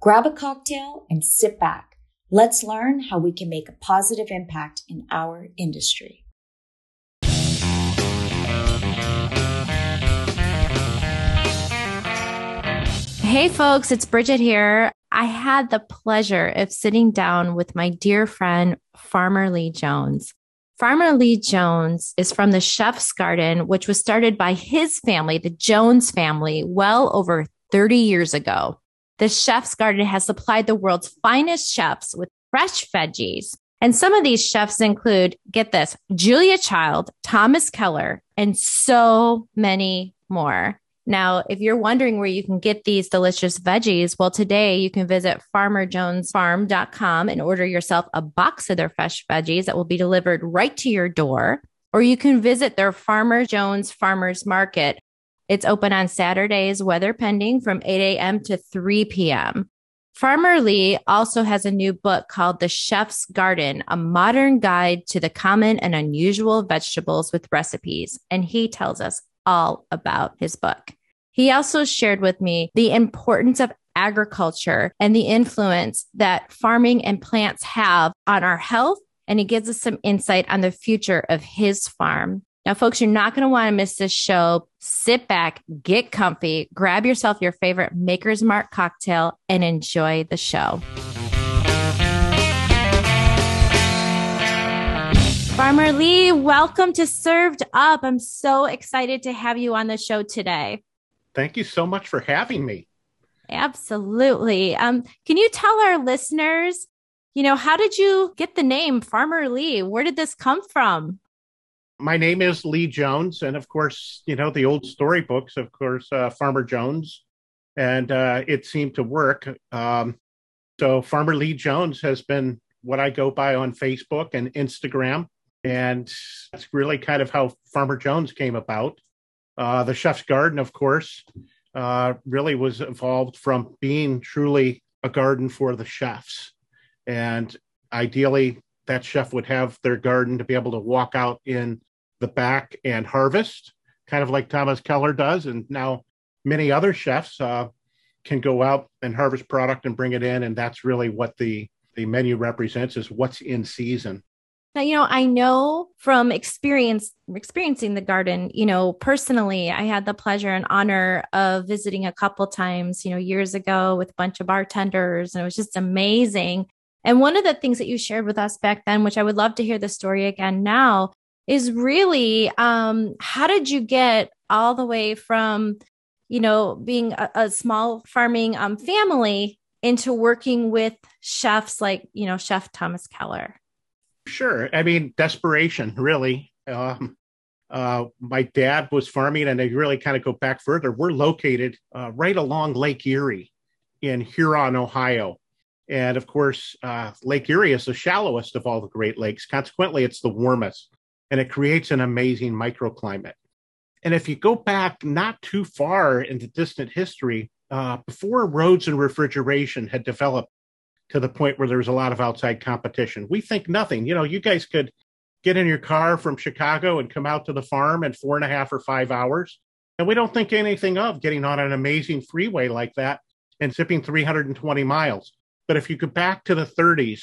Grab a cocktail and sit back. Let's learn how we can make a positive impact in our industry. Hey, folks, it's Bridget here. I had the pleasure of sitting down with my dear friend, Farmer Lee Jones. Farmer Lee Jones is from the Chef's Garden, which was started by his family, the Jones family, well over 30 years ago. The Chef's Garden has supplied the world's finest chefs with fresh veggies. And some of these chefs include, get this, Julia Child, Thomas Keller, and so many more. Now, if you're wondering where you can get these delicious veggies, well, today you can visit farmerjonesfarm.com and order yourself a box of their fresh veggies that will be delivered right to your door. Or you can visit their Farmer Jones Farmers Market. It's open on Saturdays, weather pending, from 8 a.m. to 3 p.m. Farmer Lee also has a new book called The Chef's Garden, a modern guide to the common and unusual vegetables with recipes. And he tells us all about his book. He also shared with me the importance of agriculture and the influence that farming and plants have on our health. And he gives us some insight on the future of his farm. Now, folks, you're not going to want to miss this show. Sit back, get comfy, grab yourself your favorite Maker's Mark cocktail, and enjoy the show. Farmer Lee, welcome to Served Up. I'm so excited to have you on the show today. Thank you so much for having me. Absolutely. Um, can you tell our listeners, you know, how did you get the name Farmer Lee? Where did this come from? My name is Lee Jones, and of course, you know the old storybooks. Of course, uh, Farmer Jones, and uh, it seemed to work. Um, so, Farmer Lee Jones has been what I go by on Facebook and Instagram, and that's really kind of how Farmer Jones came about. Uh, the Chef's Garden, of course, uh, really was evolved from being truly a garden for the chefs. And ideally, that chef would have their garden to be able to walk out in the back and harvest, kind of like Thomas Keller does. And now many other chefs uh, can go out and harvest product and bring it in. And that's really what the, the menu represents is what's in season. Now, you know, I know from experience experiencing the garden, you know, personally, I had the pleasure and honor of visiting a couple times, you know, years ago with a bunch of bartenders, and it was just amazing. And one of the things that you shared with us back then, which I would love to hear the story again now, is really um, how did you get all the way from, you know, being a, a small farming um, family into working with chefs like, you know, Chef Thomas Keller? Sure. I mean, desperation, really. Um, uh, my dad was farming, and i really kind of go back further. We're located uh, right along Lake Erie in Huron, Ohio. And of course, uh, Lake Erie is the shallowest of all the Great Lakes. Consequently, it's the warmest, and it creates an amazing microclimate. And if you go back not too far into distant history, uh, before roads and refrigeration had developed to the point where there was a lot of outside competition. We think nothing. You know, you guys could get in your car from Chicago and come out to the farm in four and a half or five hours. And we don't think anything of getting on an amazing freeway like that and zipping 320 miles. But if you go back to the 30s,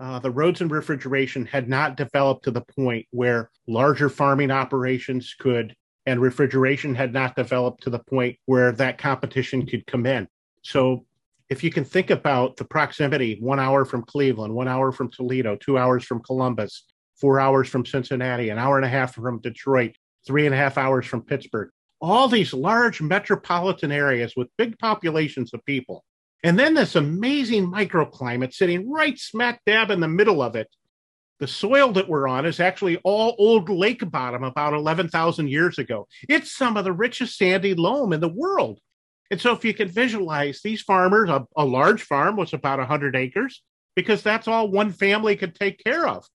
uh, the roads and refrigeration had not developed to the point where larger farming operations could, and refrigeration had not developed to the point where that competition could come in. So if you can think about the proximity one hour from Cleveland, one hour from Toledo, two hours from Columbus, four hours from Cincinnati, an hour and a half from Detroit, three and a half hours from Pittsburgh, all these large metropolitan areas with big populations of people. And then this amazing microclimate sitting right smack dab in the middle of it. The soil that we're on is actually all old lake bottom about 11,000 years ago. It's some of the richest sandy loam in the world. And so if you can visualize these farmers, a, a large farm was about 100 acres because that's all one family could take care of.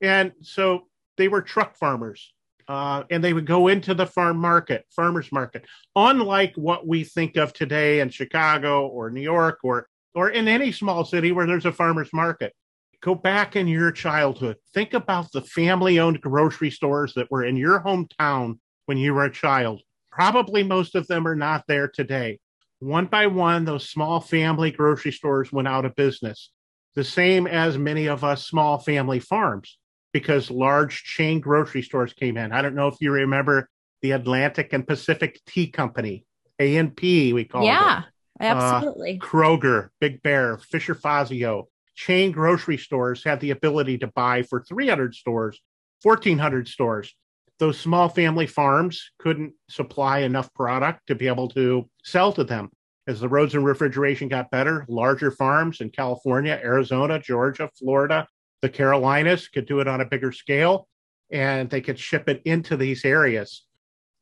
And so they were truck farmers. Uh, and they would go into the farm market, farmers market, unlike what we think of today in Chicago or New York or or in any small city where there's a farmers market. Go back in your childhood. Think about the family-owned grocery stores that were in your hometown when you were a child. Probably most of them are not there today. One by one, those small family grocery stores went out of business, the same as many of us small family farms because large chain grocery stores came in. I don't know if you remember the Atlantic and Pacific Tea Company, A and P, we call yeah, it. Yeah, absolutely. Uh, Kroger, Big Bear, Fisher Fazio, chain grocery stores had the ability to buy for 300 stores, 1,400 stores. Those small family farms couldn't supply enough product to be able to sell to them. As the roads and refrigeration got better, larger farms in California, Arizona, Georgia, Florida, the Carolinas could do it on a bigger scale and they could ship it into these areas.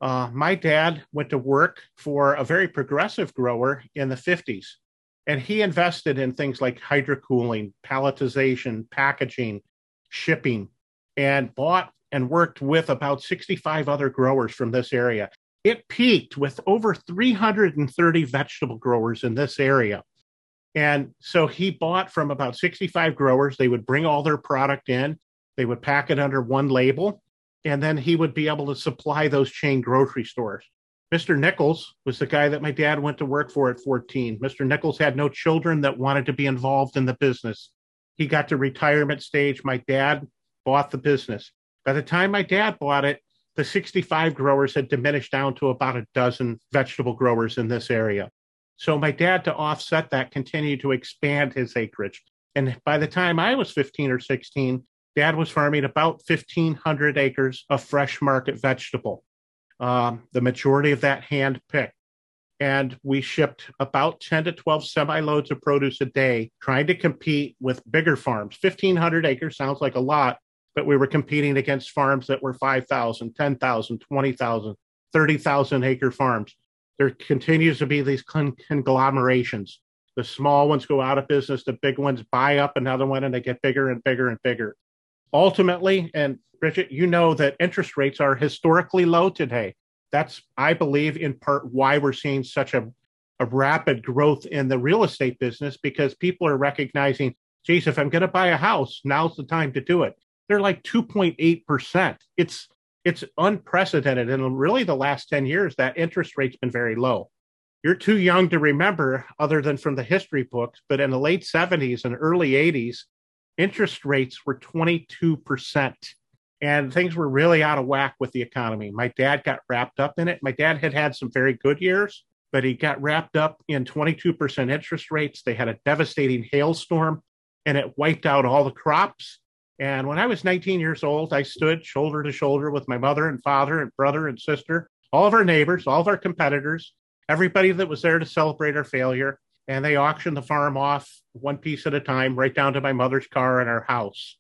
Uh, my dad went to work for a very progressive grower in the 50s, and he invested in things like hydrocooling, palletization, packaging, shipping, and bought and worked with about 65 other growers from this area. It peaked with over 330 vegetable growers in this area. And so he bought from about 65 growers. They would bring all their product in, they would pack it under one label, and then he would be able to supply those chain grocery stores. Mr. Nichols was the guy that my dad went to work for at 14. Mr. Nichols had no children that wanted to be involved in the business. He got to retirement stage. My dad bought the business. By the time my dad bought it, the 65 growers had diminished down to about a dozen vegetable growers in this area. So my dad, to offset that, continued to expand his acreage. And by the time I was 15 or 16, dad was farming about 1,500 acres of fresh market vegetable. Um, the majority of that hand picked. And we shipped about 10 to 12 semi loads of produce a day, trying to compete with bigger farms. 1,500 acres sounds like a lot, but we were competing against farms that were 5,000, 10,000, 20,000, 30,000 acre farms there continues to be these con- conglomerations. The small ones go out of business, the big ones buy up another one, and they get bigger and bigger and bigger. Ultimately, and Bridget, you know that interest rates are historically low today. That's, I believe, in part why we're seeing such a, a rapid growth in the real estate business because people are recognizing, geez, if I'm going to buy a house, now's the time to do it. They're like 2.8%. It's it's unprecedented. And really, the last 10 years, that interest rate's been very low. You're too young to remember, other than from the history books, but in the late 70s and early 80s, interest rates were 22%. And things were really out of whack with the economy. My dad got wrapped up in it. My dad had had some very good years, but he got wrapped up in 22% interest rates. They had a devastating hailstorm and it wiped out all the crops and when I was 19 years old, I stood shoulder to shoulder with my mother and father and brother and sister, all of our neighbors, all of our competitors, everybody that was there to celebrate our failure. And they auctioned the farm off one piece at a time, right down to my mother's car and our house.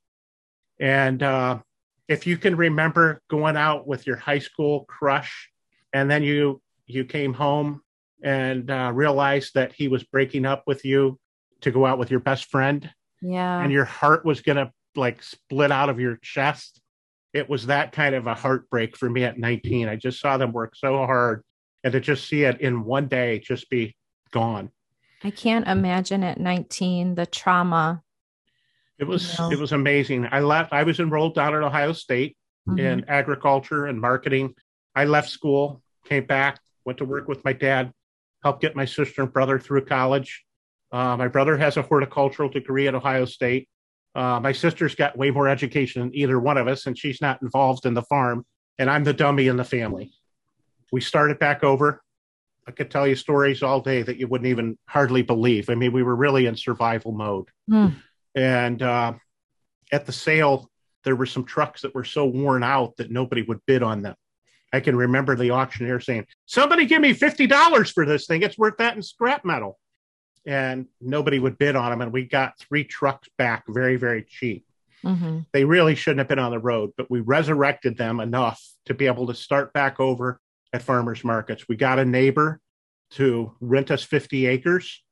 And uh, if you can remember going out with your high school crush, and then you you came home and uh, realized that he was breaking up with you to go out with your best friend, yeah, and your heart was going to like split out of your chest. It was that kind of a heartbreak for me at 19. I just saw them work so hard and to just see it in one day just be gone. I can't imagine at 19 the trauma. It was you know? it was amazing. I left I was enrolled down at Ohio State mm-hmm. in agriculture and marketing. I left school, came back, went to work with my dad, helped get my sister and brother through college. Uh, my brother has a horticultural degree at Ohio State. Uh, my sister's got way more education than either one of us, and she's not involved in the farm. And I'm the dummy in the family. We started back over. I could tell you stories all day that you wouldn't even hardly believe. I mean, we were really in survival mode. Mm. And uh, at the sale, there were some trucks that were so worn out that nobody would bid on them. I can remember the auctioneer saying, Somebody give me $50 for this thing. It's worth that in scrap metal and nobody would bid on them. And we got three trucks back very, very cheap. Mm-hmm. They really shouldn't have been on the road, but we resurrected them enough to be able to start back over at farmers markets. We got a neighbor to rent us 50 acres.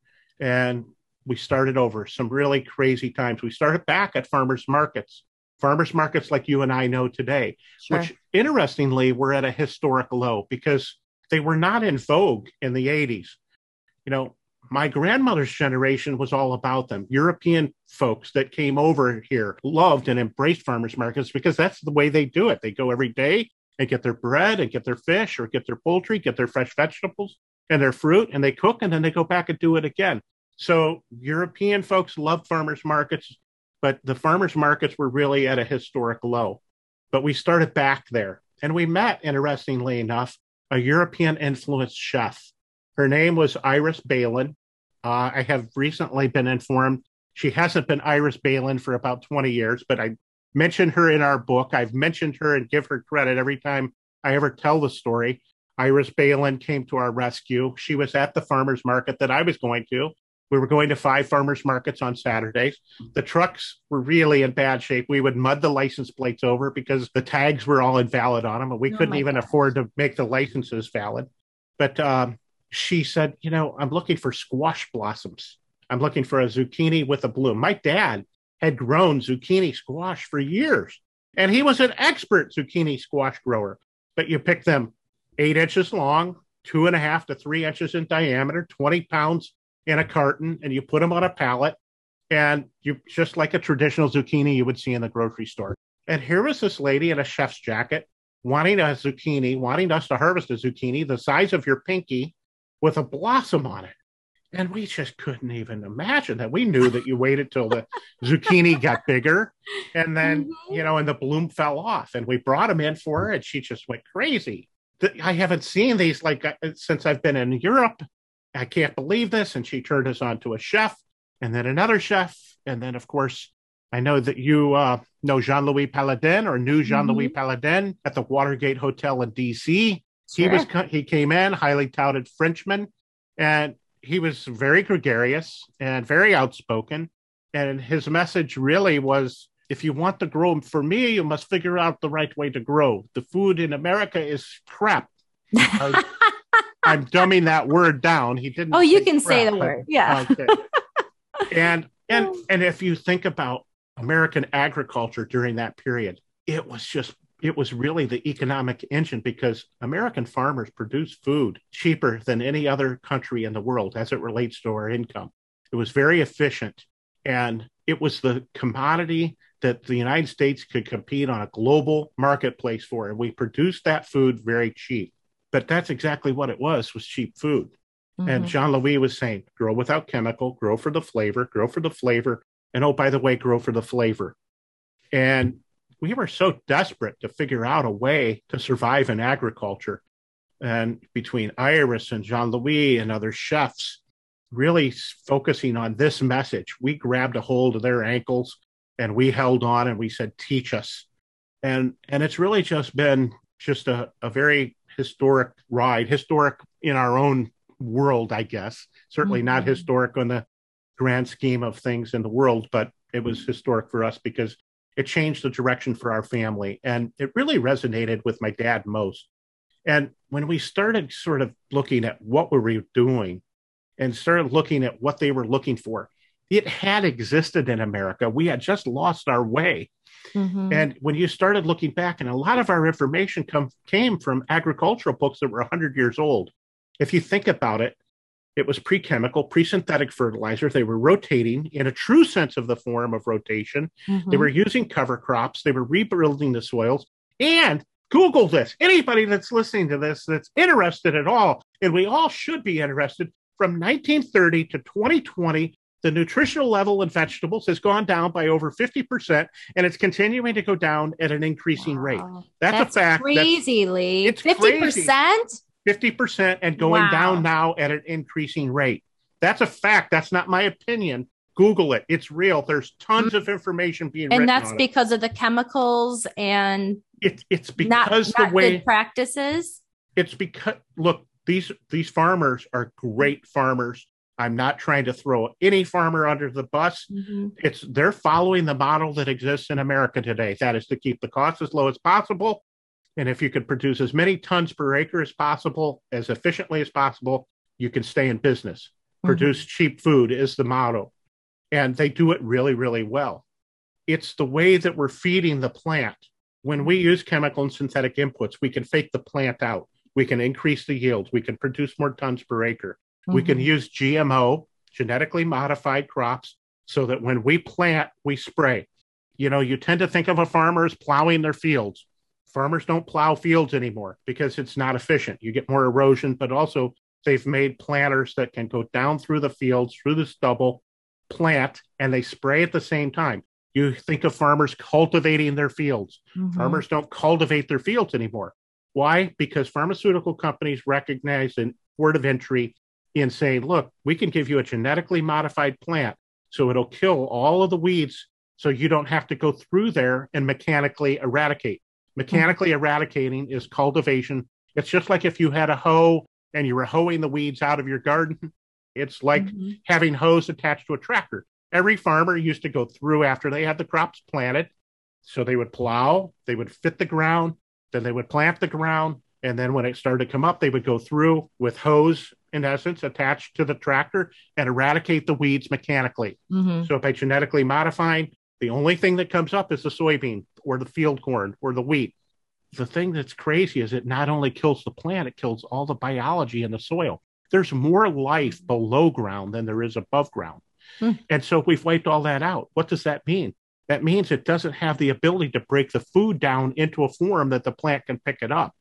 And we started over some really crazy times. We started back at farmers markets, farmers markets like you and I know today, sure. which interestingly were at a historic low because they were not in vogue in the 80s. You know, my grandmother's generation was all about them. European folks that came over here loved and embraced farmers markets because that's the way they do it. They go every day and get their bread and get their fish or get their poultry, get their fresh vegetables and their fruit, and they cook and then they go back and do it again. So European folks love farmers markets, but the farmers markets were really at a historic low. But we started back there and we met, interestingly enough, a European influenced chef. Her name was Iris Bailin. Uh, I have recently been informed she hasn't been Iris Bailin for about 20 years, but I mentioned her in our book. I've mentioned her and give her credit every time I ever tell the story. Iris Bailin came to our rescue. She was at the farmer's market that I was going to. We were going to five farmers markets on Saturdays. The trucks were really in bad shape. We would mud the license plates over because the tags were all invalid on them, and we oh couldn't even afford to make the licenses valid. But um, she said, You know, I'm looking for squash blossoms. I'm looking for a zucchini with a bloom. My dad had grown zucchini squash for years, and he was an expert zucchini squash grower. But you pick them eight inches long, two and a half to three inches in diameter, 20 pounds in a carton and you put them on a pallet and you just like a traditional zucchini you would see in the grocery store. And here was this lady in a chef's jacket wanting a zucchini, wanting us to harvest a zucchini the size of your pinky with a blossom on it. And we just couldn't even imagine that. We knew that you waited till the zucchini got bigger and then, mm-hmm. you know, and the bloom fell off. And we brought them in for her and she just went crazy. I haven't seen these like uh, since I've been in Europe. I can't believe this. And she turned us on to a chef and then another chef. And then, of course, I know that you uh, know Jean Louis Palladin or knew Jean Louis mm-hmm. Palladin at the Watergate Hotel in DC. Sure. He was he came in, highly touted Frenchman, and he was very gregarious and very outspoken. And his message really was if you want to grow for me, you must figure out the right way to grow. The food in America is crap. I'm dumbing that word down. He didn't. Oh, you can crap, say the word. Yeah. Okay. and and oh. and if you think about American agriculture during that period, it was just it was really the economic engine because American farmers produce food cheaper than any other country in the world as it relates to our income. It was very efficient and it was the commodity that the United States could compete on a global marketplace for and we produced that food very cheap but that's exactly what it was was cheap food mm-hmm. and jean louis was saying grow without chemical grow for the flavor grow for the flavor and oh by the way grow for the flavor and we were so desperate to figure out a way to survive in agriculture and between iris and jean louis and other chefs really focusing on this message we grabbed a hold of their ankles and we held on and we said teach us and and it's really just been just a, a very historic ride, historic in our own world, I guess. Certainly mm-hmm. not historic on the grand scheme of things in the world, but it was historic for us because it changed the direction for our family. And it really resonated with my dad most. And when we started sort of looking at what were we doing and started looking at what they were looking for, it had existed in America. We had just lost our way. Mm-hmm. And when you started looking back, and a lot of our information come, came from agricultural books that were 100 years old. If you think about it, it was pre chemical, pre synthetic fertilizers. They were rotating in a true sense of the form of rotation. Mm-hmm. They were using cover crops. They were rebuilding the soils. And Google this. Anybody that's listening to this that's interested at all, and we all should be interested, from 1930 to 2020, the nutritional level in vegetables has gone down by over 50% and it's continuing to go down at an increasing wow. rate. That's, That's, a fact. Crazy, Lee. It's 50%? 50% and going wow. down now at an increasing rate. That's a fact. That's not my opinion. Google it. It's real. There's tons of information being and that's because of the chemicals and it, it's because not, not the way practices. It's because look, these these farmers are great farmers I'm not trying to throw any farmer under the bus. Mm-hmm. It's they're following the model that exists in America today. That is to keep the cost as low as possible. And if you could produce as many tons per acre as possible, as efficiently as possible, you can stay in business. Produce mm-hmm. cheap food is the motto. And they do it really, really well. It's the way that we're feeding the plant. When we use chemical and synthetic inputs, we can fake the plant out. We can increase the yields. We can produce more tons per acre. Mm-hmm. We can mm-hmm. use GMO, genetically modified crops, so that when we plant, we spray. You know, you tend to think of a farmer as plowing their fields. Farmers don't plow fields anymore because it's not efficient. You get more erosion, but also they've made planters that can go down through the fields, through the stubble, plant, and they spray at the same time. You think of farmers cultivating their fields. Mm-hmm. Farmers don't cultivate their fields anymore. Why? Because pharmaceutical companies recognize an word of entry in saying, look, we can give you a genetically modified plant so it'll kill all of the weeds so you don't have to go through there and mechanically eradicate. Mechanically mm-hmm. eradicating is cultivation. It's just like if you had a hoe and you were hoeing the weeds out of your garden. It's like mm-hmm. having hose attached to a tractor. Every farmer used to go through after they had the crops planted. So they would plow, they would fit the ground, then they would plant the ground. And then when it started to come up, they would go through with hose, in essence, attached to the tractor and eradicate the weeds mechanically. Mm-hmm. So by genetically modifying, the only thing that comes up is the soybean or the field corn or the wheat the thing that's crazy is it not only kills the plant, it kills all the biology in the soil. There's more life below ground than there is above ground. Hmm. And so we've wiped all that out. What does that mean? That means it doesn't have the ability to break the food down into a form that the plant can pick it up.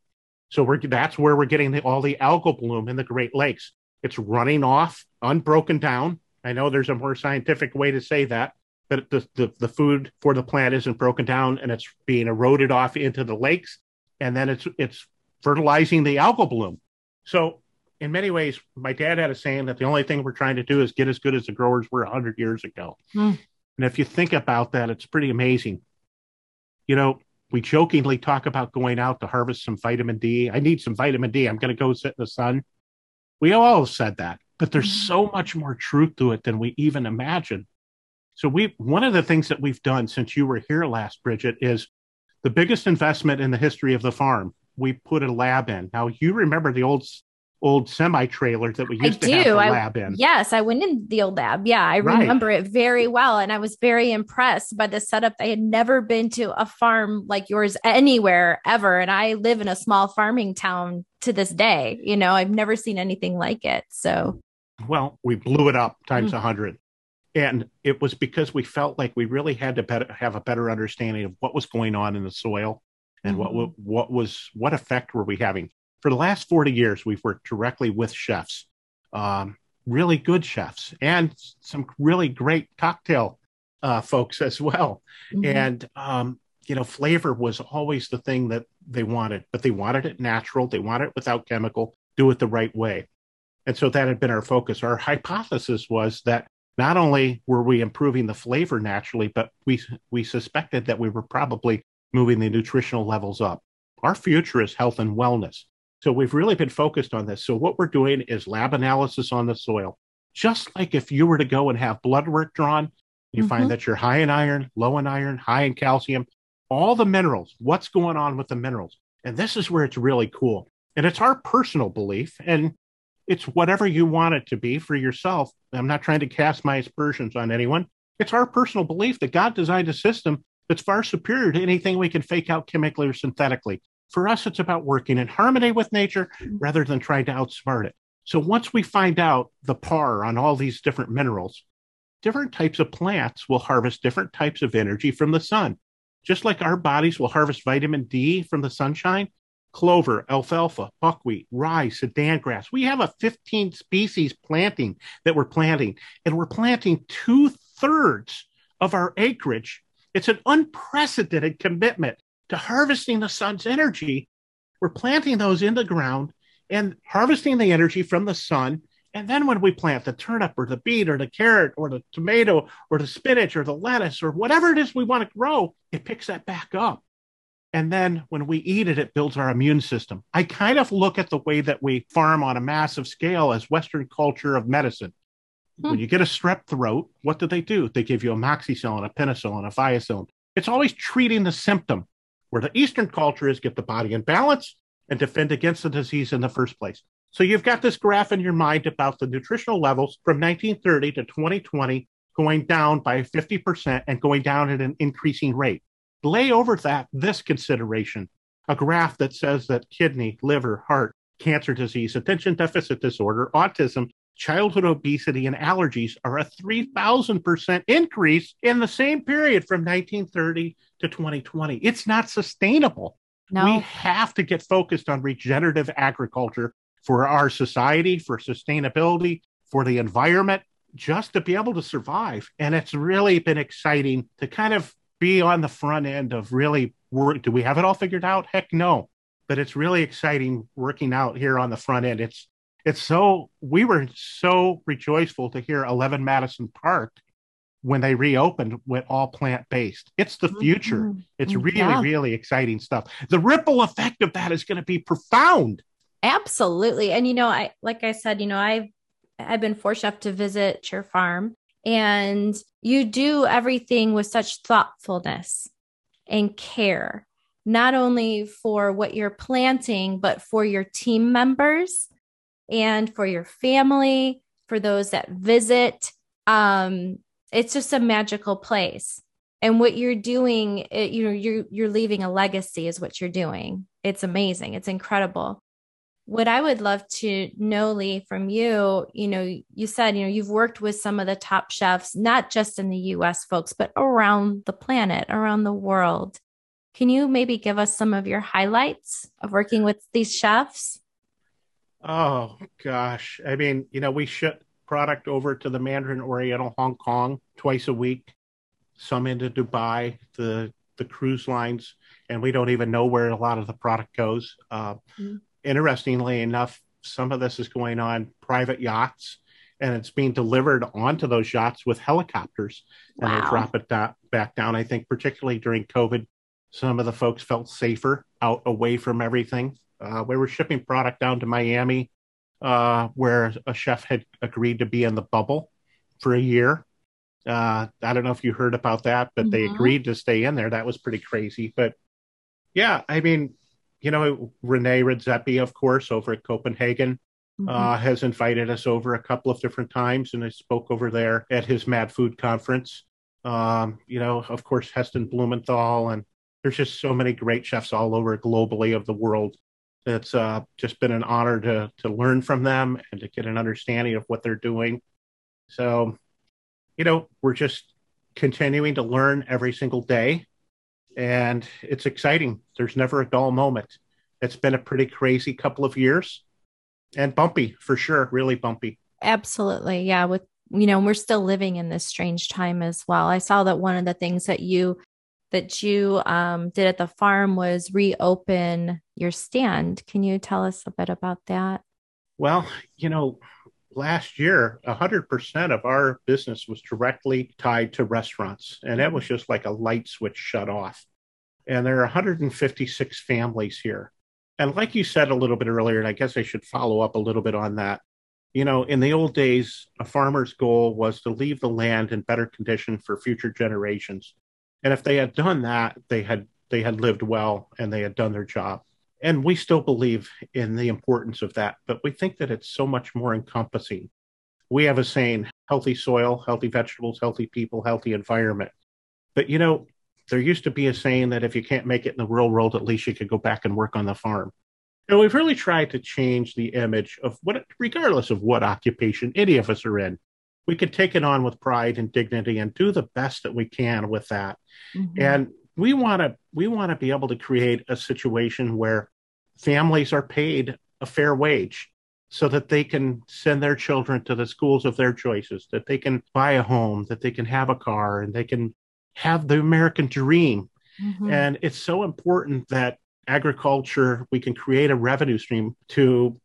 So we're, that's where we're getting the, all the algal bloom in the Great Lakes. It's running off, unbroken down. I know there's a more scientific way to say that, that the, the, the food for the plant isn't broken down and it's being eroded off into the lakes. And then it's it's fertilizing the algal bloom. So in many ways my dad had a saying that the only thing we're trying to do is get as good as the growers were 100 years ago. Mm. and if you think about that it's pretty amazing. You know we jokingly talk about going out to harvest some vitamin d. I need some vitamin d. I'm going to go sit in the sun. We all said that but there's mm. so much more truth to it than we even imagine so we one of the things that we've done since you were here last, Bridget, is the biggest investment in the history of the farm. We put a lab in. Now you remember the old old semi trailer that we used I to do. have the lab in. Yes, I went in the old lab. Yeah, I right. remember it very well, and I was very impressed by the setup. I had never been to a farm like yours anywhere ever, and I live in a small farming town to this day. You know, I've never seen anything like it. So, well, we blew it up times a mm. hundred and it was because we felt like we really had to better, have a better understanding of what was going on in the soil and mm-hmm. what what was what effect were we having. For the last 40 years we've worked directly with chefs um, really good chefs and some really great cocktail uh, folks as well. Mm-hmm. and um, you know flavor was always the thing that they wanted but they wanted it natural. They wanted it without chemical. Do it the right way. And so that had been our focus. Our hypothesis was that not only were we improving the flavor naturally, but we we suspected that we were probably moving the nutritional levels up. Our future is health and wellness. So we've really been focused on this. So what we're doing is lab analysis on the soil. Just like if you were to go and have blood work drawn, you mm-hmm. find that you're high in iron, low in iron, high in calcium, all the minerals, what's going on with the minerals. And this is where it's really cool. And it's our personal belief. And it's whatever you want it to be for yourself. I'm not trying to cast my aspersions on anyone. It's our personal belief that God designed a system that's far superior to anything we can fake out chemically or synthetically. For us, it's about working in harmony with nature rather than trying to outsmart it. So once we find out the par on all these different minerals, different types of plants will harvest different types of energy from the sun. Just like our bodies will harvest vitamin D from the sunshine, clover, alfalfa, buckwheat, rye, sudan grass. We have a 15 species planting that we're planting, and we're planting two thirds of our acreage. It's an unprecedented commitment to harvesting the sun's energy. We're planting those in the ground and harvesting the energy from the sun. And then when we plant the turnip or the beet or the carrot or the tomato or the spinach or the lettuce or whatever it is we want to grow, it picks that back up. And then when we eat it, it builds our immune system. I kind of look at the way that we farm on a massive scale as Western culture of medicine. Hmm. When you get a strep throat, what do they do? They give you amoxicillin, a penicillin, a viacillin. It's always treating the symptom, where the Eastern culture is get the body in balance and defend against the disease in the first place. So you've got this graph in your mind about the nutritional levels from 1930 to 2020 going down by 50% and going down at an increasing rate. Lay over that this consideration a graph that says that kidney, liver, heart, cancer disease, attention deficit disorder, autism, childhood obesity, and allergies are a 3,000% increase in the same period from 1930 to 2020. It's not sustainable. No. We have to get focused on regenerative agriculture for our society, for sustainability, for the environment, just to be able to survive. And it's really been exciting to kind of be on the front end of really work. Do we have it all figured out? Heck no. But it's really exciting working out here on the front end. It's it's so we were so rejoiceful to hear 11 Madison Park when they reopened went all plant based. It's the future. Mm-hmm. It's really, yeah. really exciting stuff. The ripple effect of that is going to be profound. Absolutely. And you know, I like I said, you know, I've I've been fortunate to visit your farm and you do everything with such thoughtfulness and care, not only for what you're planting, but for your team members and for your family, for those that visit. Um, it's just a magical place. And what you're doing, it, you know, you're you're leaving a legacy, is what you're doing. It's amazing. It's incredible what I would love to know, Lee, from you, you know, you said, you know, you've worked with some of the top chefs, not just in the US, folks, but around the planet, around the world. Can you maybe give us some of your highlights of working with these chefs? Oh, gosh. I mean, you know, we ship product over to the Mandarin Oriental Hong Kong twice a week, some into Dubai, the, the cruise lines, and we don't even know where a lot of the product goes. Uh, mm-hmm interestingly enough, some of this is going on private yachts and it's being delivered onto those yachts with helicopters and wow. they drop it da- back down. I think, particularly during COVID, some of the folks felt safer out away from everything. Uh, we were shipping product down to Miami, uh, where a chef had agreed to be in the bubble for a year. Uh, I don't know if you heard about that, but mm-hmm. they agreed to stay in there. That was pretty crazy. But yeah, I mean, you know, Rene Redzepi, of course, over at Copenhagen, mm-hmm. uh, has invited us over a couple of different times, and I spoke over there at his Mad Food conference. Um, you know, of course, Heston Blumenthal, and there's just so many great chefs all over globally of the world. It's uh, just been an honor to to learn from them and to get an understanding of what they're doing. So, you know, we're just continuing to learn every single day and it's exciting. There's never a dull moment. It's been a pretty crazy couple of years and bumpy for sure, really bumpy. Absolutely. Yeah. With, you know, we're still living in this strange time as well. I saw that one of the things that you, that you um, did at the farm was reopen your stand. Can you tell us a bit about that? Well, you know, last year, 100% of our business was directly tied to restaurants. And that was just like a light switch shut off. And there are 156 families here. And like you said a little bit earlier, and I guess I should follow up a little bit on that. You know, in the old days, a farmer's goal was to leave the land in better condition for future generations. And if they had done that, they had they had lived well and they had done their job and we still believe in the importance of that, but we think that it's so much more encompassing. We have a saying healthy soil, healthy vegetables, healthy people, healthy environment. But you know, there used to be a saying that if you can't make it in the real world, at least you could go back and work on the farm. And we've really tried to change the image of what, regardless of what occupation any of us are in, we could take it on with pride and dignity and do the best that we can with that. Mm-hmm. And we want to we want to be able to create a situation where families are paid a fair wage so that they can send their children to the schools of their choices that they can buy a home that they can have a car and they can have the american dream mm-hmm. and it's so important that agriculture we can create a revenue stream to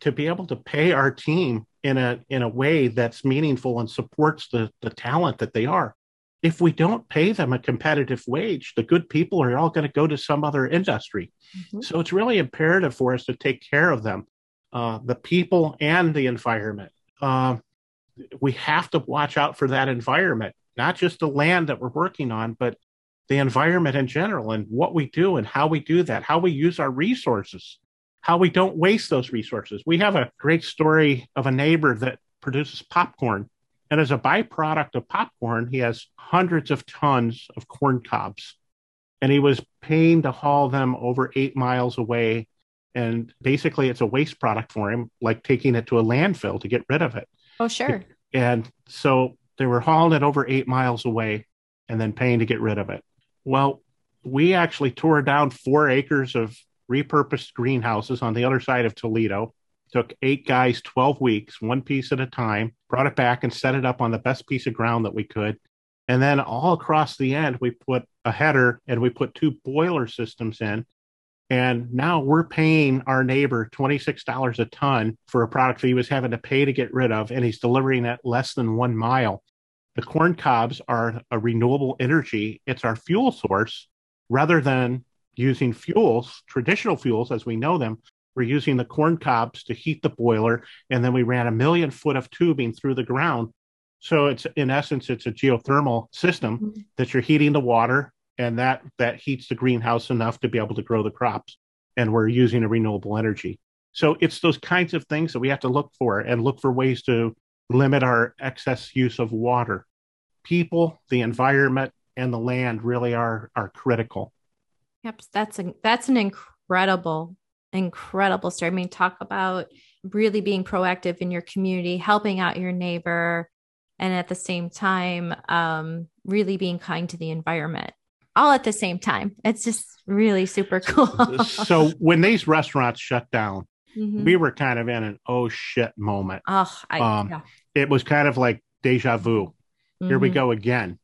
to be able to pay our team in a in a way that's meaningful and supports the the talent that they are if we don't pay them a competitive wage, the good people are all going to go to some other industry. Mm-hmm. So it's really imperative for us to take care of them, uh, the people and the environment. Uh, we have to watch out for that environment, not just the land that we're working on, but the environment in general and what we do and how we do that, how we use our resources, how we don't waste those resources. We have a great story of a neighbor that produces popcorn. And as a byproduct of popcorn, he has hundreds of tons of corn cobs. And he was paying to haul them over eight miles away. And basically, it's a waste product for him, like taking it to a landfill to get rid of it. Oh, sure. And so they were hauling it over eight miles away and then paying to get rid of it. Well, we actually tore down four acres of repurposed greenhouses on the other side of Toledo. Took eight guys 12 weeks, one piece at a time, brought it back and set it up on the best piece of ground that we could. And then all across the end, we put a header and we put two boiler systems in. And now we're paying our neighbor $26 a ton for a product that he was having to pay to get rid of, and he's delivering at less than one mile. The corn cobs are a renewable energy, it's our fuel source rather than using fuels, traditional fuels as we know them, we're using the corn cobs to heat the boiler. And then we ran a million foot of tubing through the ground. So it's in essence, it's a geothermal system mm-hmm. that you're heating the water and that that heats the greenhouse enough to be able to grow the crops. And we're using a renewable energy. So it's those kinds of things that we have to look for and look for ways to limit our excess use of water. People, the environment, and the land really are are critical. Yep, that's a, that's an incredible, incredible story. I mean, talk about really being proactive in your community, helping out your neighbor, and at the same time, um, really being kind to the environment. All at the same time. It's just really super cool. so when these restaurants shut down, mm-hmm. we were kind of in an oh shit moment. Oh, I, um, yeah. it was kind of like deja vu. Mm-hmm. Here we mm-hmm. go again.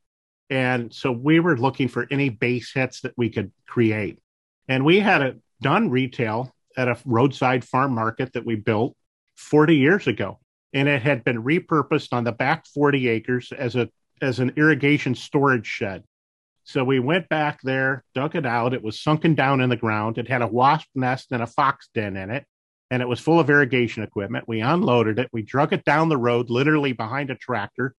And so we were looking for any base hits that we could create. And we had it done retail at a roadside farm market that we built 40 years ago. And it had been repurposed on the back 40 acres as a as an irrigation storage shed. So we went back there, dug it out. It was sunken down in the ground. It had a wasp nest and a fox den in it, and it was full of irrigation equipment. We unloaded it. We drug it down the road, literally behind a tractor,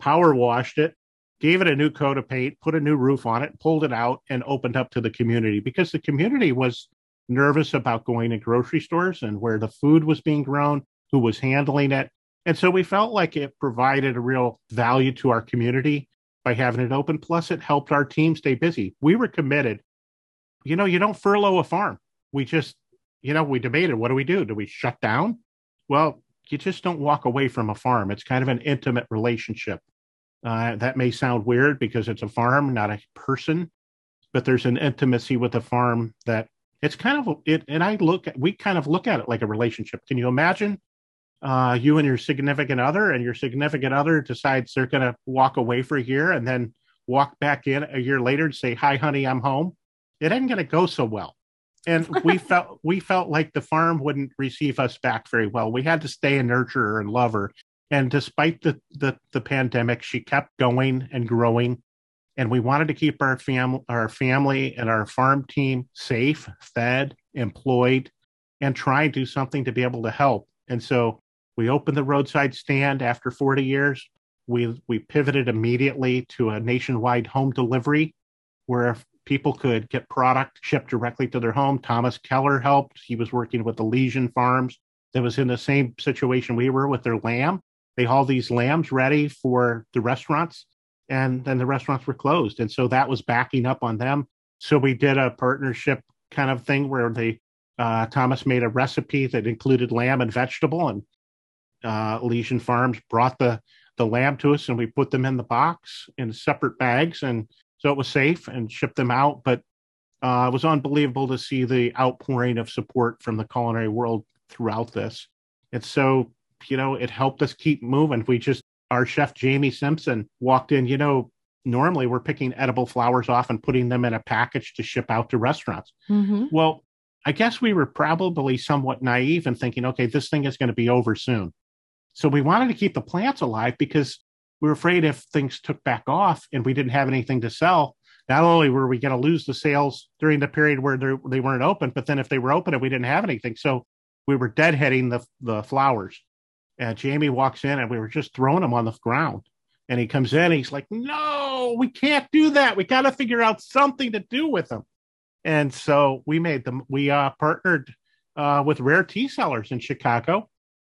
power washed it, gave it a new coat of paint, put a new roof on it, pulled it out, and opened up to the community because the community was nervous about going to grocery stores and where the food was being grown, who was handling it. And so we felt like it provided a real value to our community by having it open. Plus, it helped our team stay busy. We were committed. You know, you don't furlough a farm. We just, you know, we debated what do we do? Do we shut down? Well, you just don't walk away from a farm. It's kind of an intimate relationship. Uh, that may sound weird because it's a farm, not a person, but there's an intimacy with a farm that it's kind of it. And I look at we kind of look at it like a relationship. Can you imagine uh, you and your significant other, and your significant other decides they're going to walk away for a year and then walk back in a year later and say, "Hi, honey, I'm home." It ain't going to go so well. And we felt we felt like the farm wouldn't receive us back very well. We had to stay and nurture her and love her and despite the, the, the pandemic, she kept going and growing. And we wanted to keep our family, our family and our farm team safe, fed, employed, and try and do something to be able to help. And so we opened the roadside stand after 40 years. We we pivoted immediately to a nationwide home delivery where people could get product shipped directly to their home. Thomas Keller helped. He was working with the Legion Farms that was in the same situation we were with their lamb. They hauled these lambs ready for the restaurants, and then the restaurants were closed. And so that was backing up on them. So we did a partnership kind of thing where they uh, Thomas made a recipe that included lamb and vegetable, and uh, Farms brought the the lamb to us, and we put them in the box in separate bags, and so it was safe and shipped them out. But uh, it was unbelievable to see the outpouring of support from the culinary world throughout this. And so you know, it helped us keep moving. We just, our chef Jamie Simpson walked in, you know, normally we're picking edible flowers off and putting them in a package to ship out to restaurants. Mm-hmm. Well, I guess we were probably somewhat naive and thinking, okay, this thing is going to be over soon. So we wanted to keep the plants alive because we were afraid if things took back off and we didn't have anything to sell, not only were we going to lose the sales during the period where they weren't open, but then if they were open and we didn't have anything, so we were deadheading the the flowers. And Jamie walks in and we were just throwing him on the ground. And he comes in, and he's like, No, we can't do that. We got to figure out something to do with them. And so we made them, we uh, partnered uh, with Rare Tea Cellars in Chicago.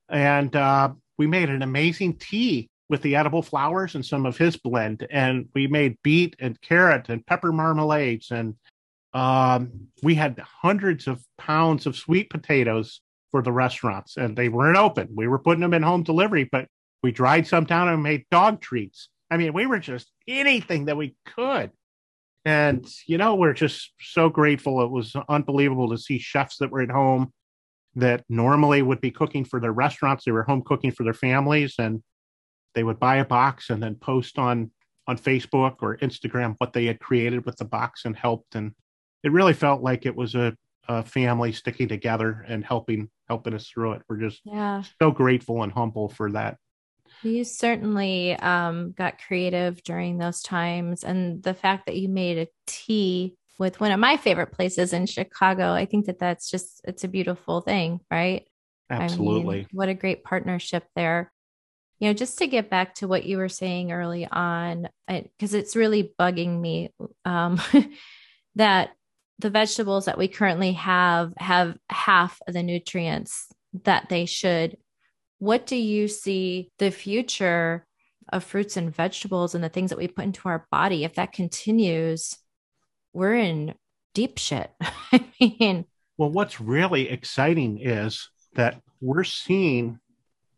And uh, we made an amazing tea with the edible flowers and some of his blend. And we made beet and carrot and pepper marmalades. And um, we had hundreds of pounds of sweet potatoes for the restaurants, and they weren't open. We were putting them in home delivery, but we dried some down and made dog treats. I mean, we were just anything that we could. And, you know, we're just so grateful. It was unbelievable to see chefs that were at home that normally would be cooking for their restaurants. They were home cooking for their families and they would buy a box and then post on on Facebook or Instagram what they had created with the box and helped. And it really felt like it was a, a family sticking together and helping helping us through it. We're just yeah. so grateful and humble for that. You certainly um, got creative during those times. And the fact that you made a tea with one of my favorite places in Chicago, I think that that's just, it's a beautiful thing, right? Absolutely. I mean, what a great partnership there. You know, just to get back to what you were saying early on, because it's really bugging me um, that the vegetables that we currently have have half of the nutrients that they should what do you see the future of fruits and vegetables and the things that we put into our body? If that continues, we're in deep shit. I mean, well, what's really exciting is that we're seeing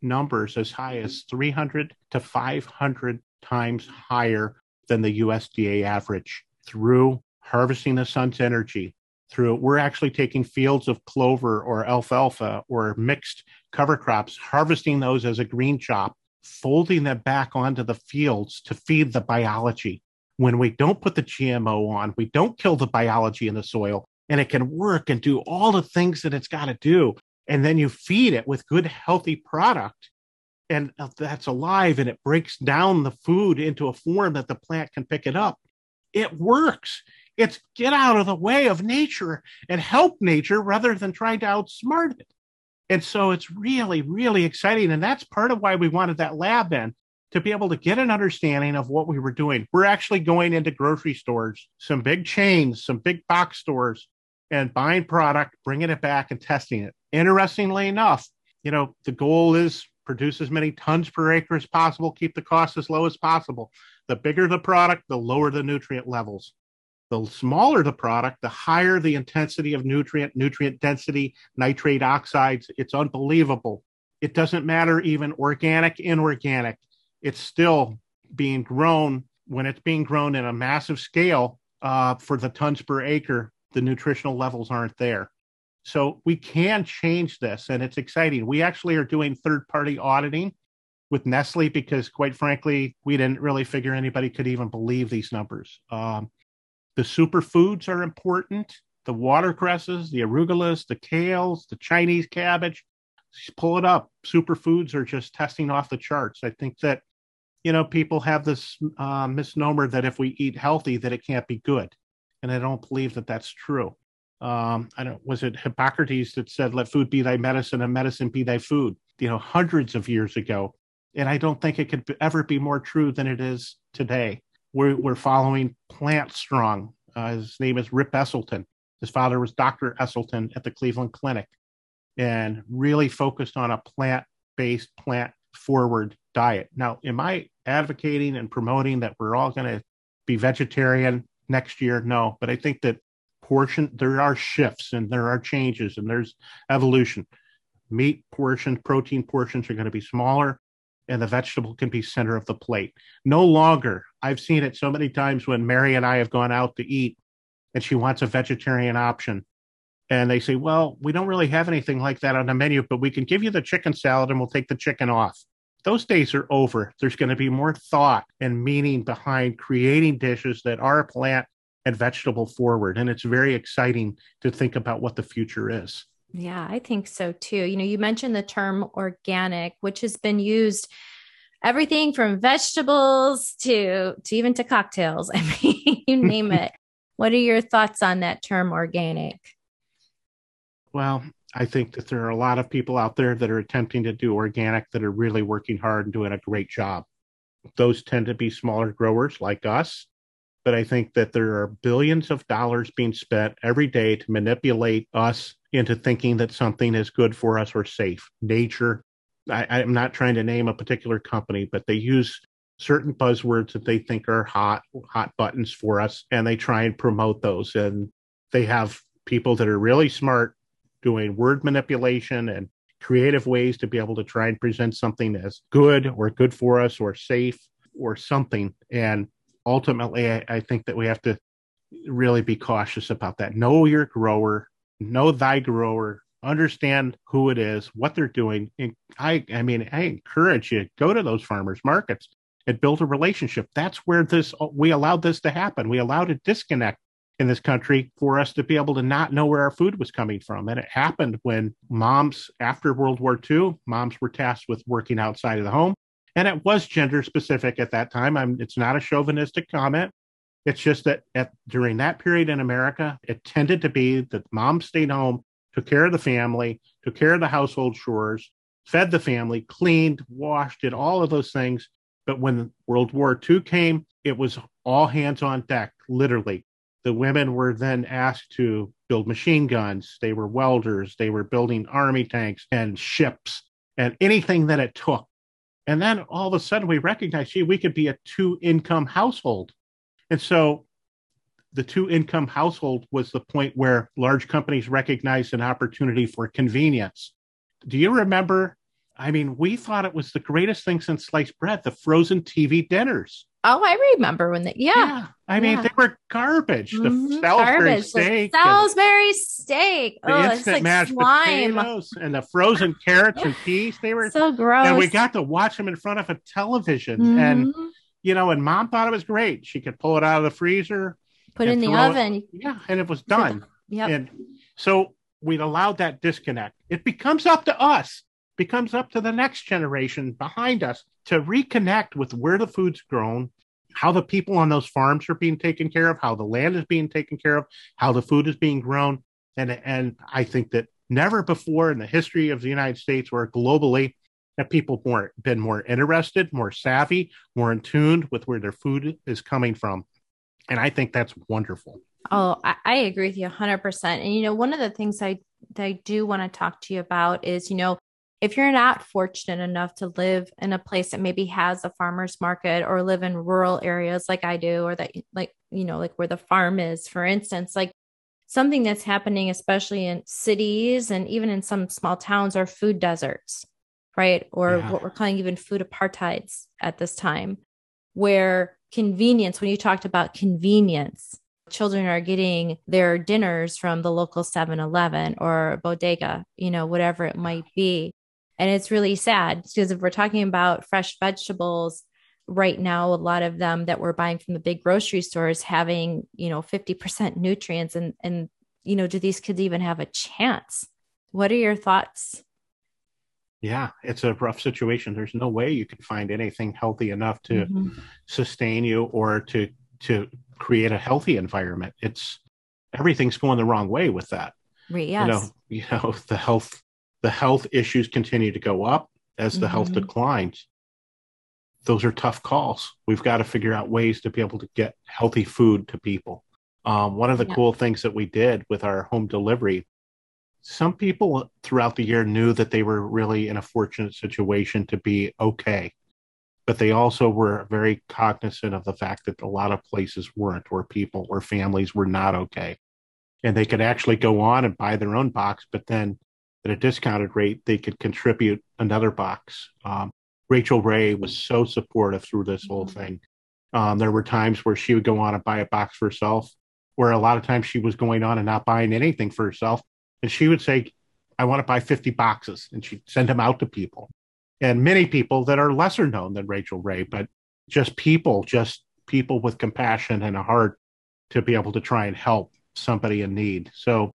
numbers as high as 300 to 500 times higher than the USDA average through harvesting the sun's energy, through we're actually taking fields of clover or alfalfa or mixed cover crops, harvesting those as a green chop, folding them back onto the fields to feed the biology. When we don't put the GMO on, we don't kill the biology in the soil, and it can work and do all the things that it's got to do. And then you feed it with good, healthy product, and that's alive and it breaks down the food into a form that the plant can pick it up. It works. It's get out of the way of nature and help nature rather than trying to outsmart it. And so it's really, really exciting. And that's part of why we wanted that lab in to be able to get an understanding of what we were doing. We're actually going into grocery stores, some big chains, some big box stores, and buying product, bringing it back and testing it. Interestingly enough, you know, the goal is produce as many tons per acre as possible, keep the cost as low as possible. The bigger the product, the lower the nutrient levels. The smaller the product, the higher the intensity of nutrient, nutrient density, nitrate oxides. It's unbelievable. It doesn't matter even organic, inorganic. It's still being grown when it's being grown in a massive scale uh, for the tons per acre. The nutritional levels aren't there. So we can change this, and it's exciting. We actually are doing third party auditing with Nestle because, quite frankly, we didn't really figure anybody could even believe these numbers. Um, the superfoods are important. The watercresses, the arugulas, the kales, the Chinese cabbage. Just pull it up. Superfoods are just testing off the charts. I think that, you know, people have this uh, misnomer that if we eat healthy, that it can't be good, and I don't believe that that's true. Um, I don't. Was it Hippocrates that said, "Let food be thy medicine, and medicine be thy food"? You know, hundreds of years ago, and I don't think it could ever be more true than it is today we're, we're following Plant Strong. Uh, his name is Rip Esselstyn. His father was Dr. Esselstyn at the Cleveland Clinic and really focused on a plant based, plant forward diet. Now, am I advocating and promoting that we're all going to be vegetarian next year? No, but I think that portion there are shifts and there are changes and there's evolution. Meat portions, protein portions are going to be smaller and the vegetable can be center of the plate. No longer, I've seen it so many times when Mary and I have gone out to eat and she wants a vegetarian option. And they say, Well, we don't really have anything like that on the menu, but we can give you the chicken salad and we'll take the chicken off. Those days are over. There's going to be more thought and meaning behind creating dishes that are plant and vegetable forward. And it's very exciting to think about what the future is. Yeah, I think so too. You know, you mentioned the term organic, which has been used everything from vegetables to to even to cocktails. I mean, you name it. What are your thoughts on that term organic? Well, I think that there are a lot of people out there that are attempting to do organic that are really working hard and doing a great job. Those tend to be smaller growers like us, but I think that there are billions of dollars being spent every day to manipulate us into thinking that something is good for us or safe. Nature, I, am not trying to name a particular company, but they use certain buzzwords that they think are hot, hot buttons for us, and they try and promote those. And they have people that are really smart doing word manipulation and creative ways to be able to try and present something as good or good for us or safe or something. And ultimately, I, I think that we have to really be cautious about that. Know your grower, know thy grower, understand who it is, what they're doing. And I, I mean, I encourage you go to those farmers markets and build a relationship. That's where this we allowed this to happen. We allowed a disconnect in this country for us to be able to not know where our food was coming from. And it happened when moms, after World War II, moms were tasked with working outside of the home. And it was gender specific at that time. I'm, it's not a chauvinistic comment. It's just that at, during that period in America, it tended to be that mom stayed home, took care of the family, took care of the household chores, fed the family, cleaned, washed, did all of those things. But when World War II came, it was all hands on deck, literally. The women were then asked to build machine guns. They were welders. They were building army tanks and ships and anything that it took. And then all of a sudden we recognized, gee, we could be a two income household. And so the two income household was the point where large companies recognized an opportunity for convenience. Do you remember? I mean, we thought it was the greatest thing since sliced bread, the frozen TV dinners. Oh, I remember when they, yeah. yeah. I mean, yeah. they were garbage. Mm-hmm. The Salisbury garbage. steak. The Salisbury steak. The oh, instant like mashed slime. potatoes and the frozen carrots and peas. They were so gross. And we got to watch them in front of a television. Mm-hmm. And, you know, and mom thought it was great. She could pull it out of the freezer, put it in the oven. It, yeah. And it was done. Yeah. And so we'd allowed that disconnect. It becomes up to us becomes up to the next generation behind us to reconnect with where the food's grown, how the people on those farms are being taken care of, how the land is being taken care of, how the food is being grown. And, and I think that never before in the history of the United States or globally have people more been more interested, more savvy, more in tune with where their food is coming from. And I think that's wonderful. Oh, I, I agree with you 100%. And, you know, one of the things I, I do want to talk to you about is, you know, if you're not fortunate enough to live in a place that maybe has a farmer's market or live in rural areas like I do, or that, like, you know, like where the farm is, for instance, like something that's happening, especially in cities and even in some small towns, are food deserts, right? Or yeah. what we're calling even food apartheids at this time, where convenience, when you talked about convenience, children are getting their dinners from the local 7-Eleven or bodega, you know, whatever it might be. And it's really sad because if we're talking about fresh vegetables right now, a lot of them that we're buying from the big grocery stores having, you know, 50% nutrients and, and, you know, do these kids even have a chance? What are your thoughts? Yeah, it's a rough situation. There's no way you can find anything healthy enough to mm-hmm. sustain you or to to create a healthy environment. It's everything's going the wrong way with that. Yes. You know, you know, the health the health issues continue to go up as the mm-hmm. health declines. Those are tough calls. We've got to figure out ways to be able to get healthy food to people. Um, one of the yeah. cool things that we did with our home delivery, some people throughout the year knew that they were really in a fortunate situation to be okay. But they also were very cognizant of the fact that a lot of places weren't, or people or families were not okay. And they could actually go on and buy their own box, but then at a discounted rate, they could contribute another box. Um, Rachael Ray was so supportive through this whole mm-hmm. thing. Um, there were times where she would go on and buy a box for herself, where a lot of times she was going on and not buying anything for herself. And she would say, I want to buy 50 boxes. And she'd send them out to people. And many people that are lesser known than Rachael Ray, but just people, just people with compassion and a heart to be able to try and help somebody in need. So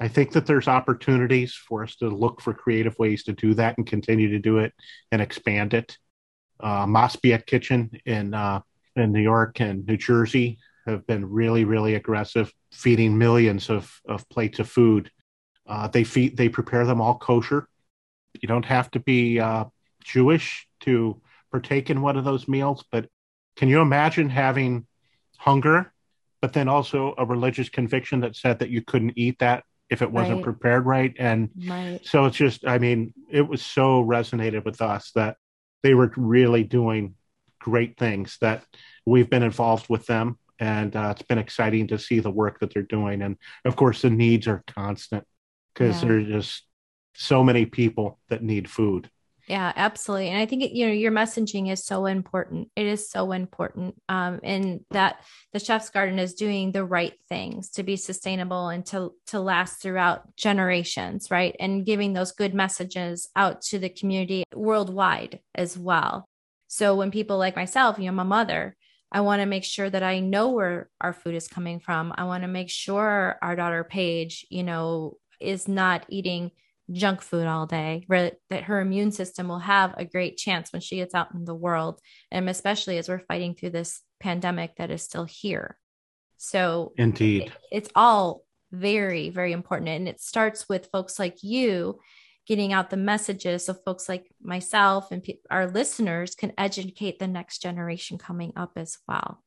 I think that there's opportunities for us to look for creative ways to do that and continue to do it and expand it. Uh, Kitchen in uh, in New York and New Jersey have been really, really aggressive, feeding millions of, of plates of food. Uh, they feed, they prepare them all kosher. You don't have to be uh, Jewish to partake in one of those meals, but can you imagine having hunger, but then also a religious conviction that said that you couldn't eat that if it wasn't Right. prepared right. And Right. so it's just, I mean, it was so resonated with us that they were really doing great things that we've been involved with them. And uh, it's been exciting to see the work that they're doing. And of course, the needs are constant because Yeah. there's just so many people that need food. Yeah, absolutely. And I think, it, you know, your messaging is so important. It is so important. Um, and that the chef's garden is doing the right things to be sustainable and to, to last throughout generations, right? And giving those good messages out to the community worldwide as well. So when people like myself, you know, my mother, I want to make sure that I know where our food is coming from. I want to make sure our daughter Paige, you know, is not eating junk food all day, re- that her immune system will have a great chance when she gets out in the world. And especially as we're fighting through this pandemic that is still here. So Indeed. it- it's all very, very important. And it starts with folks like you getting out the messages so folks like myself and pe- our listeners can educate the next generation coming up as well.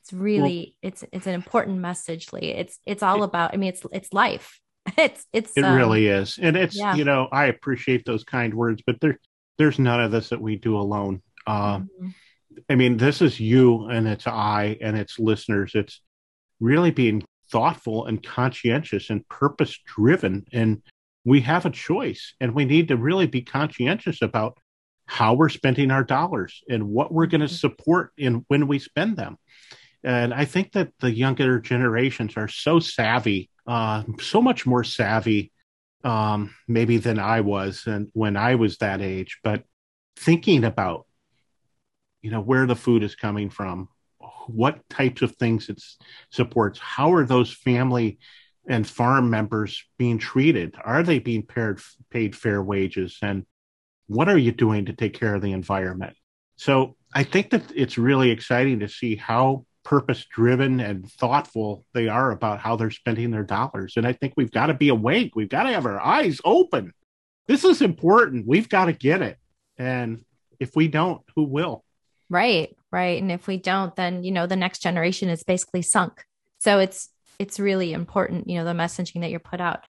It's really it's it's an important message, Lee. It's it's all about I mean it's it's life. It's it's It um, really is. And it's, yeah. you know, I appreciate those kind words, but there, there's none of this that we do alone. Um, mhm. I mean, this is you and it's I and it's listeners. It's really being thoughtful and conscientious and purpose driven. And we have a choice and we need to really be conscientious about how we're spending our dollars and what we're going to Mhm. support in when we spend them. And I think that the younger generations are so savvy, uh, so much more savvy, um, maybe than I was and when I was that age, but thinking about you know where the food is coming from what types of things it supports how are those family and farm members being treated? Are they being paid paid fair wages? And what are you doing to take care of the environment? So i think that it's really exciting to see how purpose driven and thoughtful they are about how they're spending their dollars and i think we've got to be awake we've got to have our eyes open this is important we've got to get it and if we don't who will Right, right. And if we don't, then you know the next generation is basically sunk. So it's it's really important, you know, the messaging that you're put out.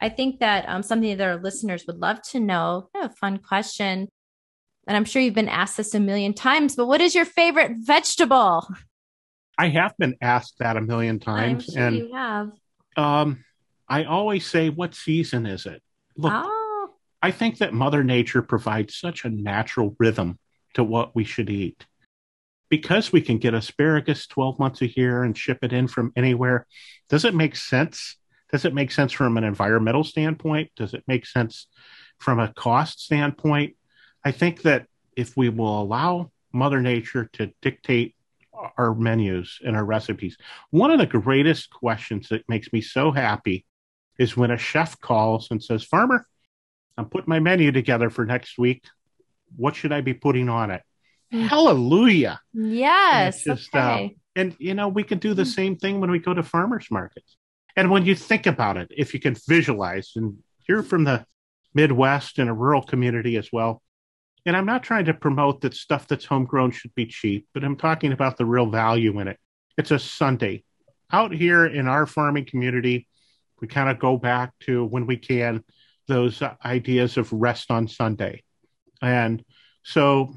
I think that um, something that our listeners would love to know. A fun question, and I'm sure you've been asked this a million times. But what is your favorite vegetable? I have been asked that a million I'm times, sure and you have. um, I always say, "What season is it?" Look, oh, I think that Mother Nature provides such a natural rhythm to what we should eat. Because we can get asparagus 12 months a year and ship it in from anywhere, does it make sense? Does it make sense from an environmental standpoint? Does it make sense from a cost standpoint? I think that if we will allow Mother Nature to dictate our menus and our recipes, one of the greatest questions that makes me so happy is when a chef calls and says, Farmer, I'm putting my menu together for next week. What should I be putting on it? Hmm. Hallelujah. yes. it's just, uh, okay. And, you know, we can do the Hmm. same thing when we go to farmers markets. And when you think about it, if you can visualize, and you're from the Midwest and a rural community as well. And I'm not trying to promote that stuff that's homegrown should be cheap, but I'm talking about the real value in it. It's a Sunday. Out here in our farming community, we kind of go back to when we can those uh, ideas of rest on Sunday. And so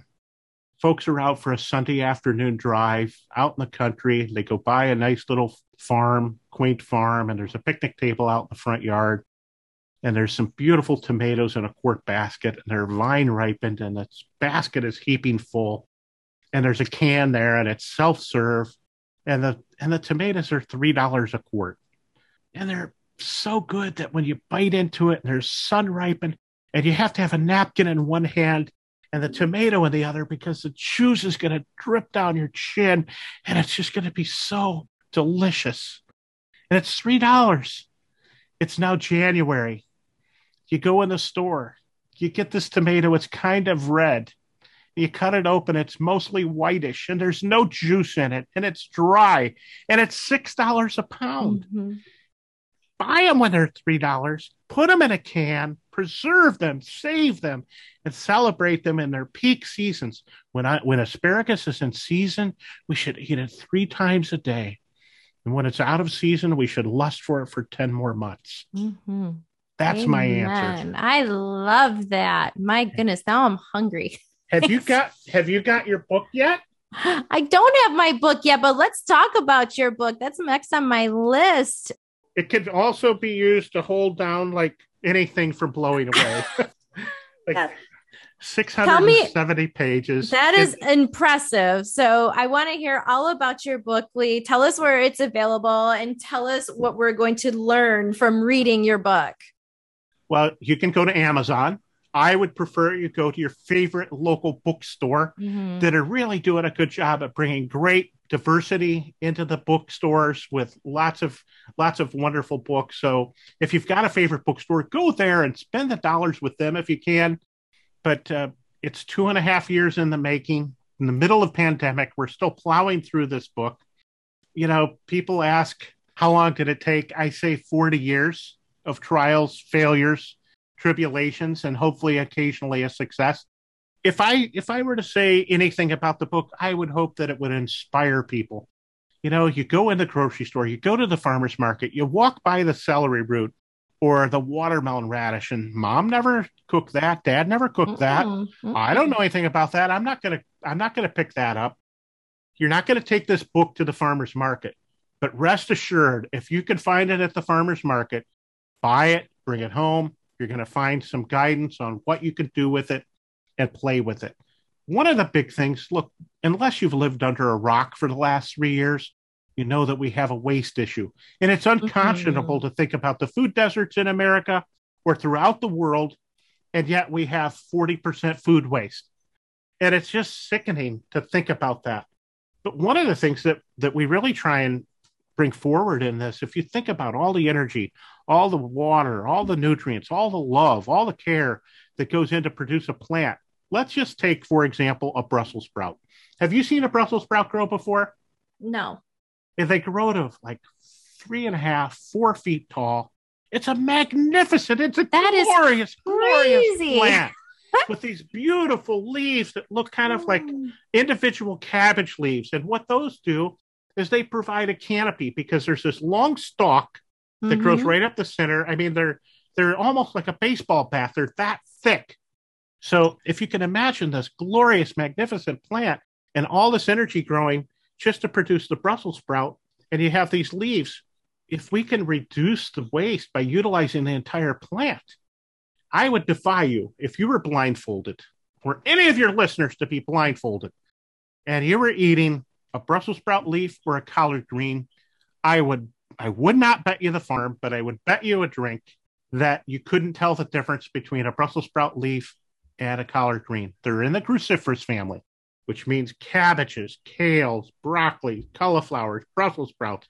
folks are out for a Sunday afternoon drive out in the country. They go buy a nice little farm, quaint farm, and there's a picnic table out in the front yard. And there's some beautiful tomatoes in a quart basket, and they're vine ripened, and the basket is heaping full. And there's a can there, and it's self serve, and the and the tomatoes are three dollars a quart, and they're so good that when you bite into it, and there's sun ripened, and you have to have a napkin in one hand and the tomato in the other because the juice is going to drip down your chin and it's just going to be so delicious. And it's $3. It's now January. You go in the store, you get this tomato, it's kind of red. You cut it open, it's mostly whitish and there's no juice in it and it's dry and it's $6 a pound Mhm. buy them when they're three dollars put them in a can preserve them save them and celebrate them in their peak seasons when i when asparagus is in season we should eat it three times a day And when it's out of season, we should lust for it for 10 more months. Mm-hmm. That's Amen. my answer. I love that. My goodness, now I'm hungry. have you got have you got your book yet? I don't have my book yet, but let's talk about your book. That's next on my list. It could also be used to hold down like anything from blowing away. like yeah. 670 me, pages. That is impressive. So I want to hear all about your book, Lee. Tell us where it's available and tell us what we're going to learn from reading your book. Well, you can go to Amazon. I would prefer you go to your favorite local bookstore mm-hmm. that are really doing a good job at bringing great diversity into the bookstores with lots of lots of wonderful books. So if you've got a favorite bookstore, go there and spend the dollars with them if you can. But uh, it's two and a half years in the making. In the middle of pandemic, we're still plowing through this book. You know, people ask how long did it take? I say 40 years of trials, failures, tribulations, and hopefully occasionally a success. If I if I were to say anything about the book, I would hope that it would inspire people. You know, you go in the grocery store, you go to the farmer's market, you walk by the celery root or the watermelon radish, and mom never cooked that, dad never cooked that. Mm-mm. I don't know anything about that. I'm not gonna I'm not gonna pick that up. You're not gonna take this book to the farmer's market. But rest assured, if you can find it at the farmer's market, buy it, bring it home. You're going to find some guidance on what you can do with it and play with it. One of the big things look, unless you've lived under a rock for the last three years, you know that we have a waste issue. And it's unconscionable mm-hmm. to think about the food deserts in America or throughout the world, and yet we have 40% food waste. And it's just sickening to think about that. But one of the things that, that we really try and bring forward in this, if you think about all the energy, all the water, all the nutrients, all the love, all the care that goes in to produce a plant. Let's just take, for example, a Brussels sprout. Have you seen a Brussels sprout grow before? No. And they grow to like three and a half, four feet tall. It's a magnificent, it's a that glorious, glorious plant with these beautiful leaves that look kind of like mm. individual cabbage leaves. And what those do is they provide a canopy because there's this long stalk that mm-hmm. grows right up the center. I mean, they're they're almost like a baseball bat. They're that thick. So if you can imagine this glorious, magnificent plant and all this energy growing just to produce the Brussels sprout, and you have these leaves, if we can reduce the waste by utilizing the entire plant, I would defy you if you were blindfolded, or any of your listeners to be blindfolded, and you were eating a Brussels sprout leaf or a collard green, I would I would not bet you the farm, but I would bet you a drink that you couldn't tell the difference between a Brussels sprout leaf and a collard green. They're in the cruciferous family, which means cabbages, kales, broccoli, cauliflowers, Brussels sprouts,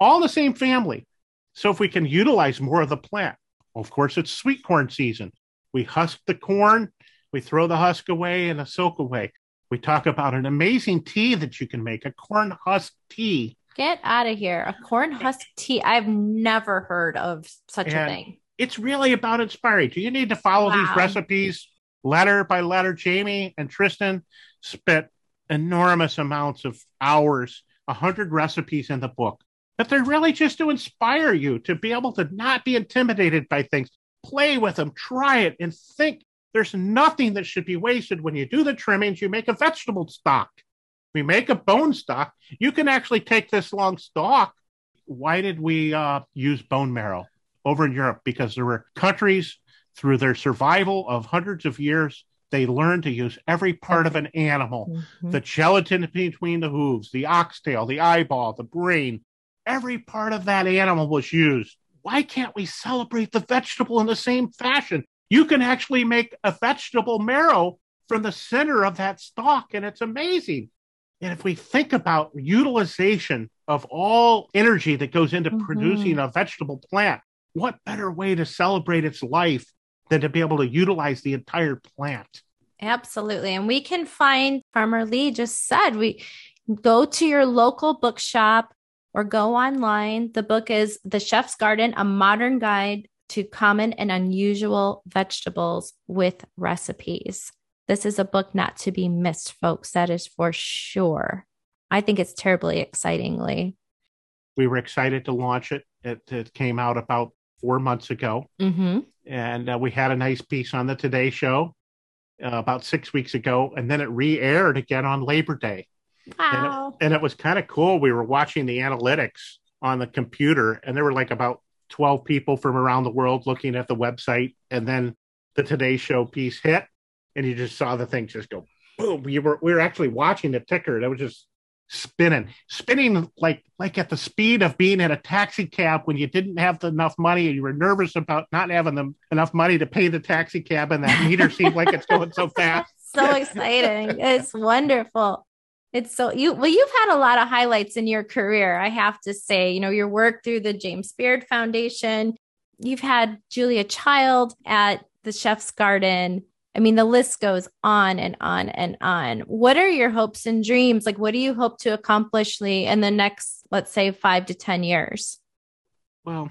all the same family. So if we can utilize more of the plant, of course, it's sweet corn season. We husk the corn, we throw the husk away and the silk away. We talk about an amazing tea that you can make, a corn husk tea Get out of here. A corn husk tea. I've never heard of such and a thing. It's really about inspiring. Do you need to follow wow. these recipes letter by letter? Jamie and Tristan spent enormous amounts of hours, a hundred recipes in the book. But they're really just to inspire you to be able to not be intimidated by things. Play with them, try it, and think. There's nothing that should be wasted when you do the trimmings. You make a vegetable stock we make a bone stock. You can actually take this long stalk. Why did we uh, use bone marrow over in Europe? Because there were countries through their survival of hundreds of years, they learned to use every part of an animal mm-hmm. the gelatin between the hooves, the oxtail, the eyeball, the brain. Every part of that animal was used. Why can't we celebrate the vegetable in the same fashion? You can actually make a vegetable marrow from the center of that stalk, and it's amazing. And if we think about utilization of all energy that goes into mm-hmm. producing a vegetable plant, what better way to celebrate its life than to be able to utilize the entire plant? Absolutely. And we can find Farmer Lee just said we go to your local bookshop or go online. The book is The Chef's Garden, a modern guide to common and unusual vegetables with recipes. This is a book not to be missed, folks. That is for sure. I think it's terribly excitingly. We were excited to launch it. It, it came out about four months ago. Mm-hmm. And uh, we had a nice piece on the Today Show uh, about six weeks ago. And then it re aired again on Labor Day. Wow. And it, and it was kind of cool. We were watching the analytics on the computer, and there were like about 12 people from around the world looking at the website. And then the Today Show piece hit, and you just saw the thing just go boom. We were we were actually watching the ticker. That was just spinning, spinning like like at the speed of being in a taxi cab when you didn't have enough money and you were nervous about not having the, enough money to pay the taxi cab, and that meter seemed like it's going so fast. so exciting. It's wonderful. It's so you well, you've had a lot of highlights in your career, I have to say. You know, your work through the James Beard Foundation. You've had Julia Child at the Chef's Garden. I mean, the list goes on and on and on. What are your hopes and dreams? Like, what do you hope to accomplish, Lee, in the next, let's say, five to 10 years? Well,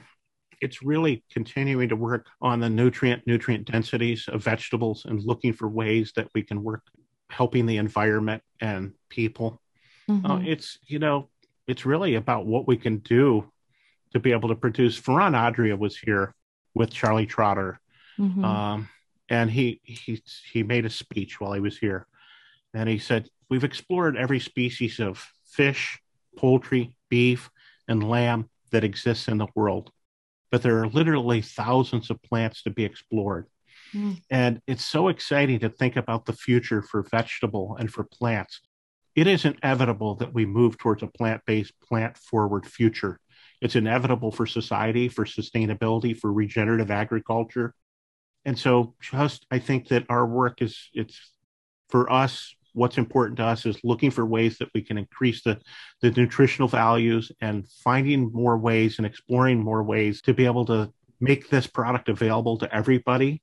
it's really continuing to work on the nutrient nutrient densities of vegetables and looking for ways that we can work helping the environment and people. Mm-hmm. Uh, it's you know it's really about what we can do to be able to produce. Ferran Adria was here with Charlie Trotter, mm-hmm. um, and he he he made a speech while he was here, and he said we've explored every species of fish, poultry, beef, and lamb that exists in the world, but there are literally thousands of plants to be explored. Mm. And it's so exciting to think about the future for vegetable and for plants. It is inevitable that we move towards a plant based, plant forward future. It's inevitable for society, for sustainability, for regenerative agriculture. And so, just I think that our work is, it's for us, what's important to us is looking for ways that we can increase the, the nutritional values and finding more ways and exploring more ways to be able to make this product available to everybody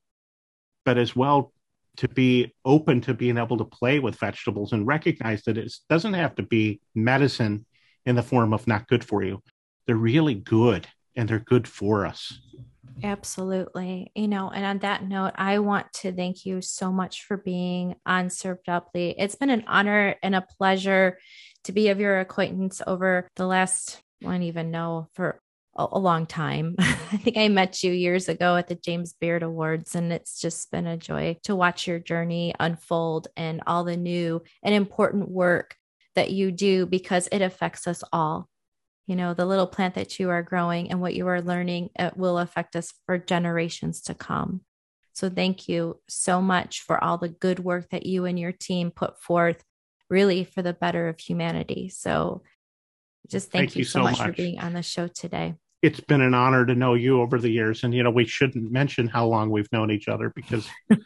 but as well to be open to being able to play with vegetables and recognize that it doesn't have to be medicine in the form of not good for you. They're really good and they're good for us. Absolutely. You know, and on that note, I want to thank you so much for being on Served Up, Lee. It's been an honor and a pleasure to be of your acquaintance over the last, I don't even know, for a, long time. I think I met you years ago at the James Beard Awards, and it's just been a joy to watch your journey unfold and all the new and important work that you do because it affects us all. You know, the little plant that you are growing and what you are learning, it will affect us for generations to come. So, thank you so much for all the good work that you and your team put forth, really for the better of humanity. So, just thank, thank you, you, so much, much for being on the show today it's been an honor to know you over the years. And, you know, we shouldn't mention how long we've known each other because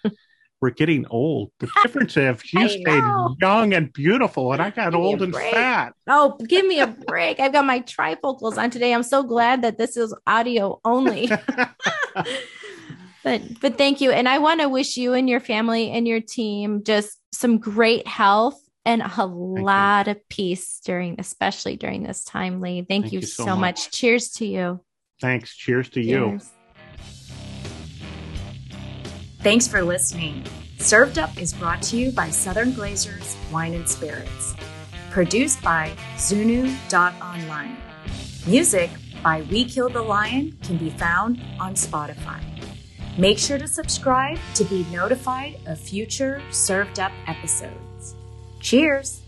we're getting old. The difference is you stayed young and beautiful, and I got old and fat. Oh, give me a break. I've got my trifocals on today. I'm so glad that this is audio only. but but thank you. And I want to wish you and your family and your team just some great health and a Thank lot you. of peace during, especially during this time, Lee. Thank, Thank you, you, so, much. much. Cheers to you. Thanks. Cheers to Cheers. you. Thanks for listening. Served Up is brought to you by Southern Glazers Wine and Spirits. Produced by Zunu.online. Music by We Kill the Lion can be found on Spotify. Make sure to subscribe to be notified of future Served Up episodes. Cheers!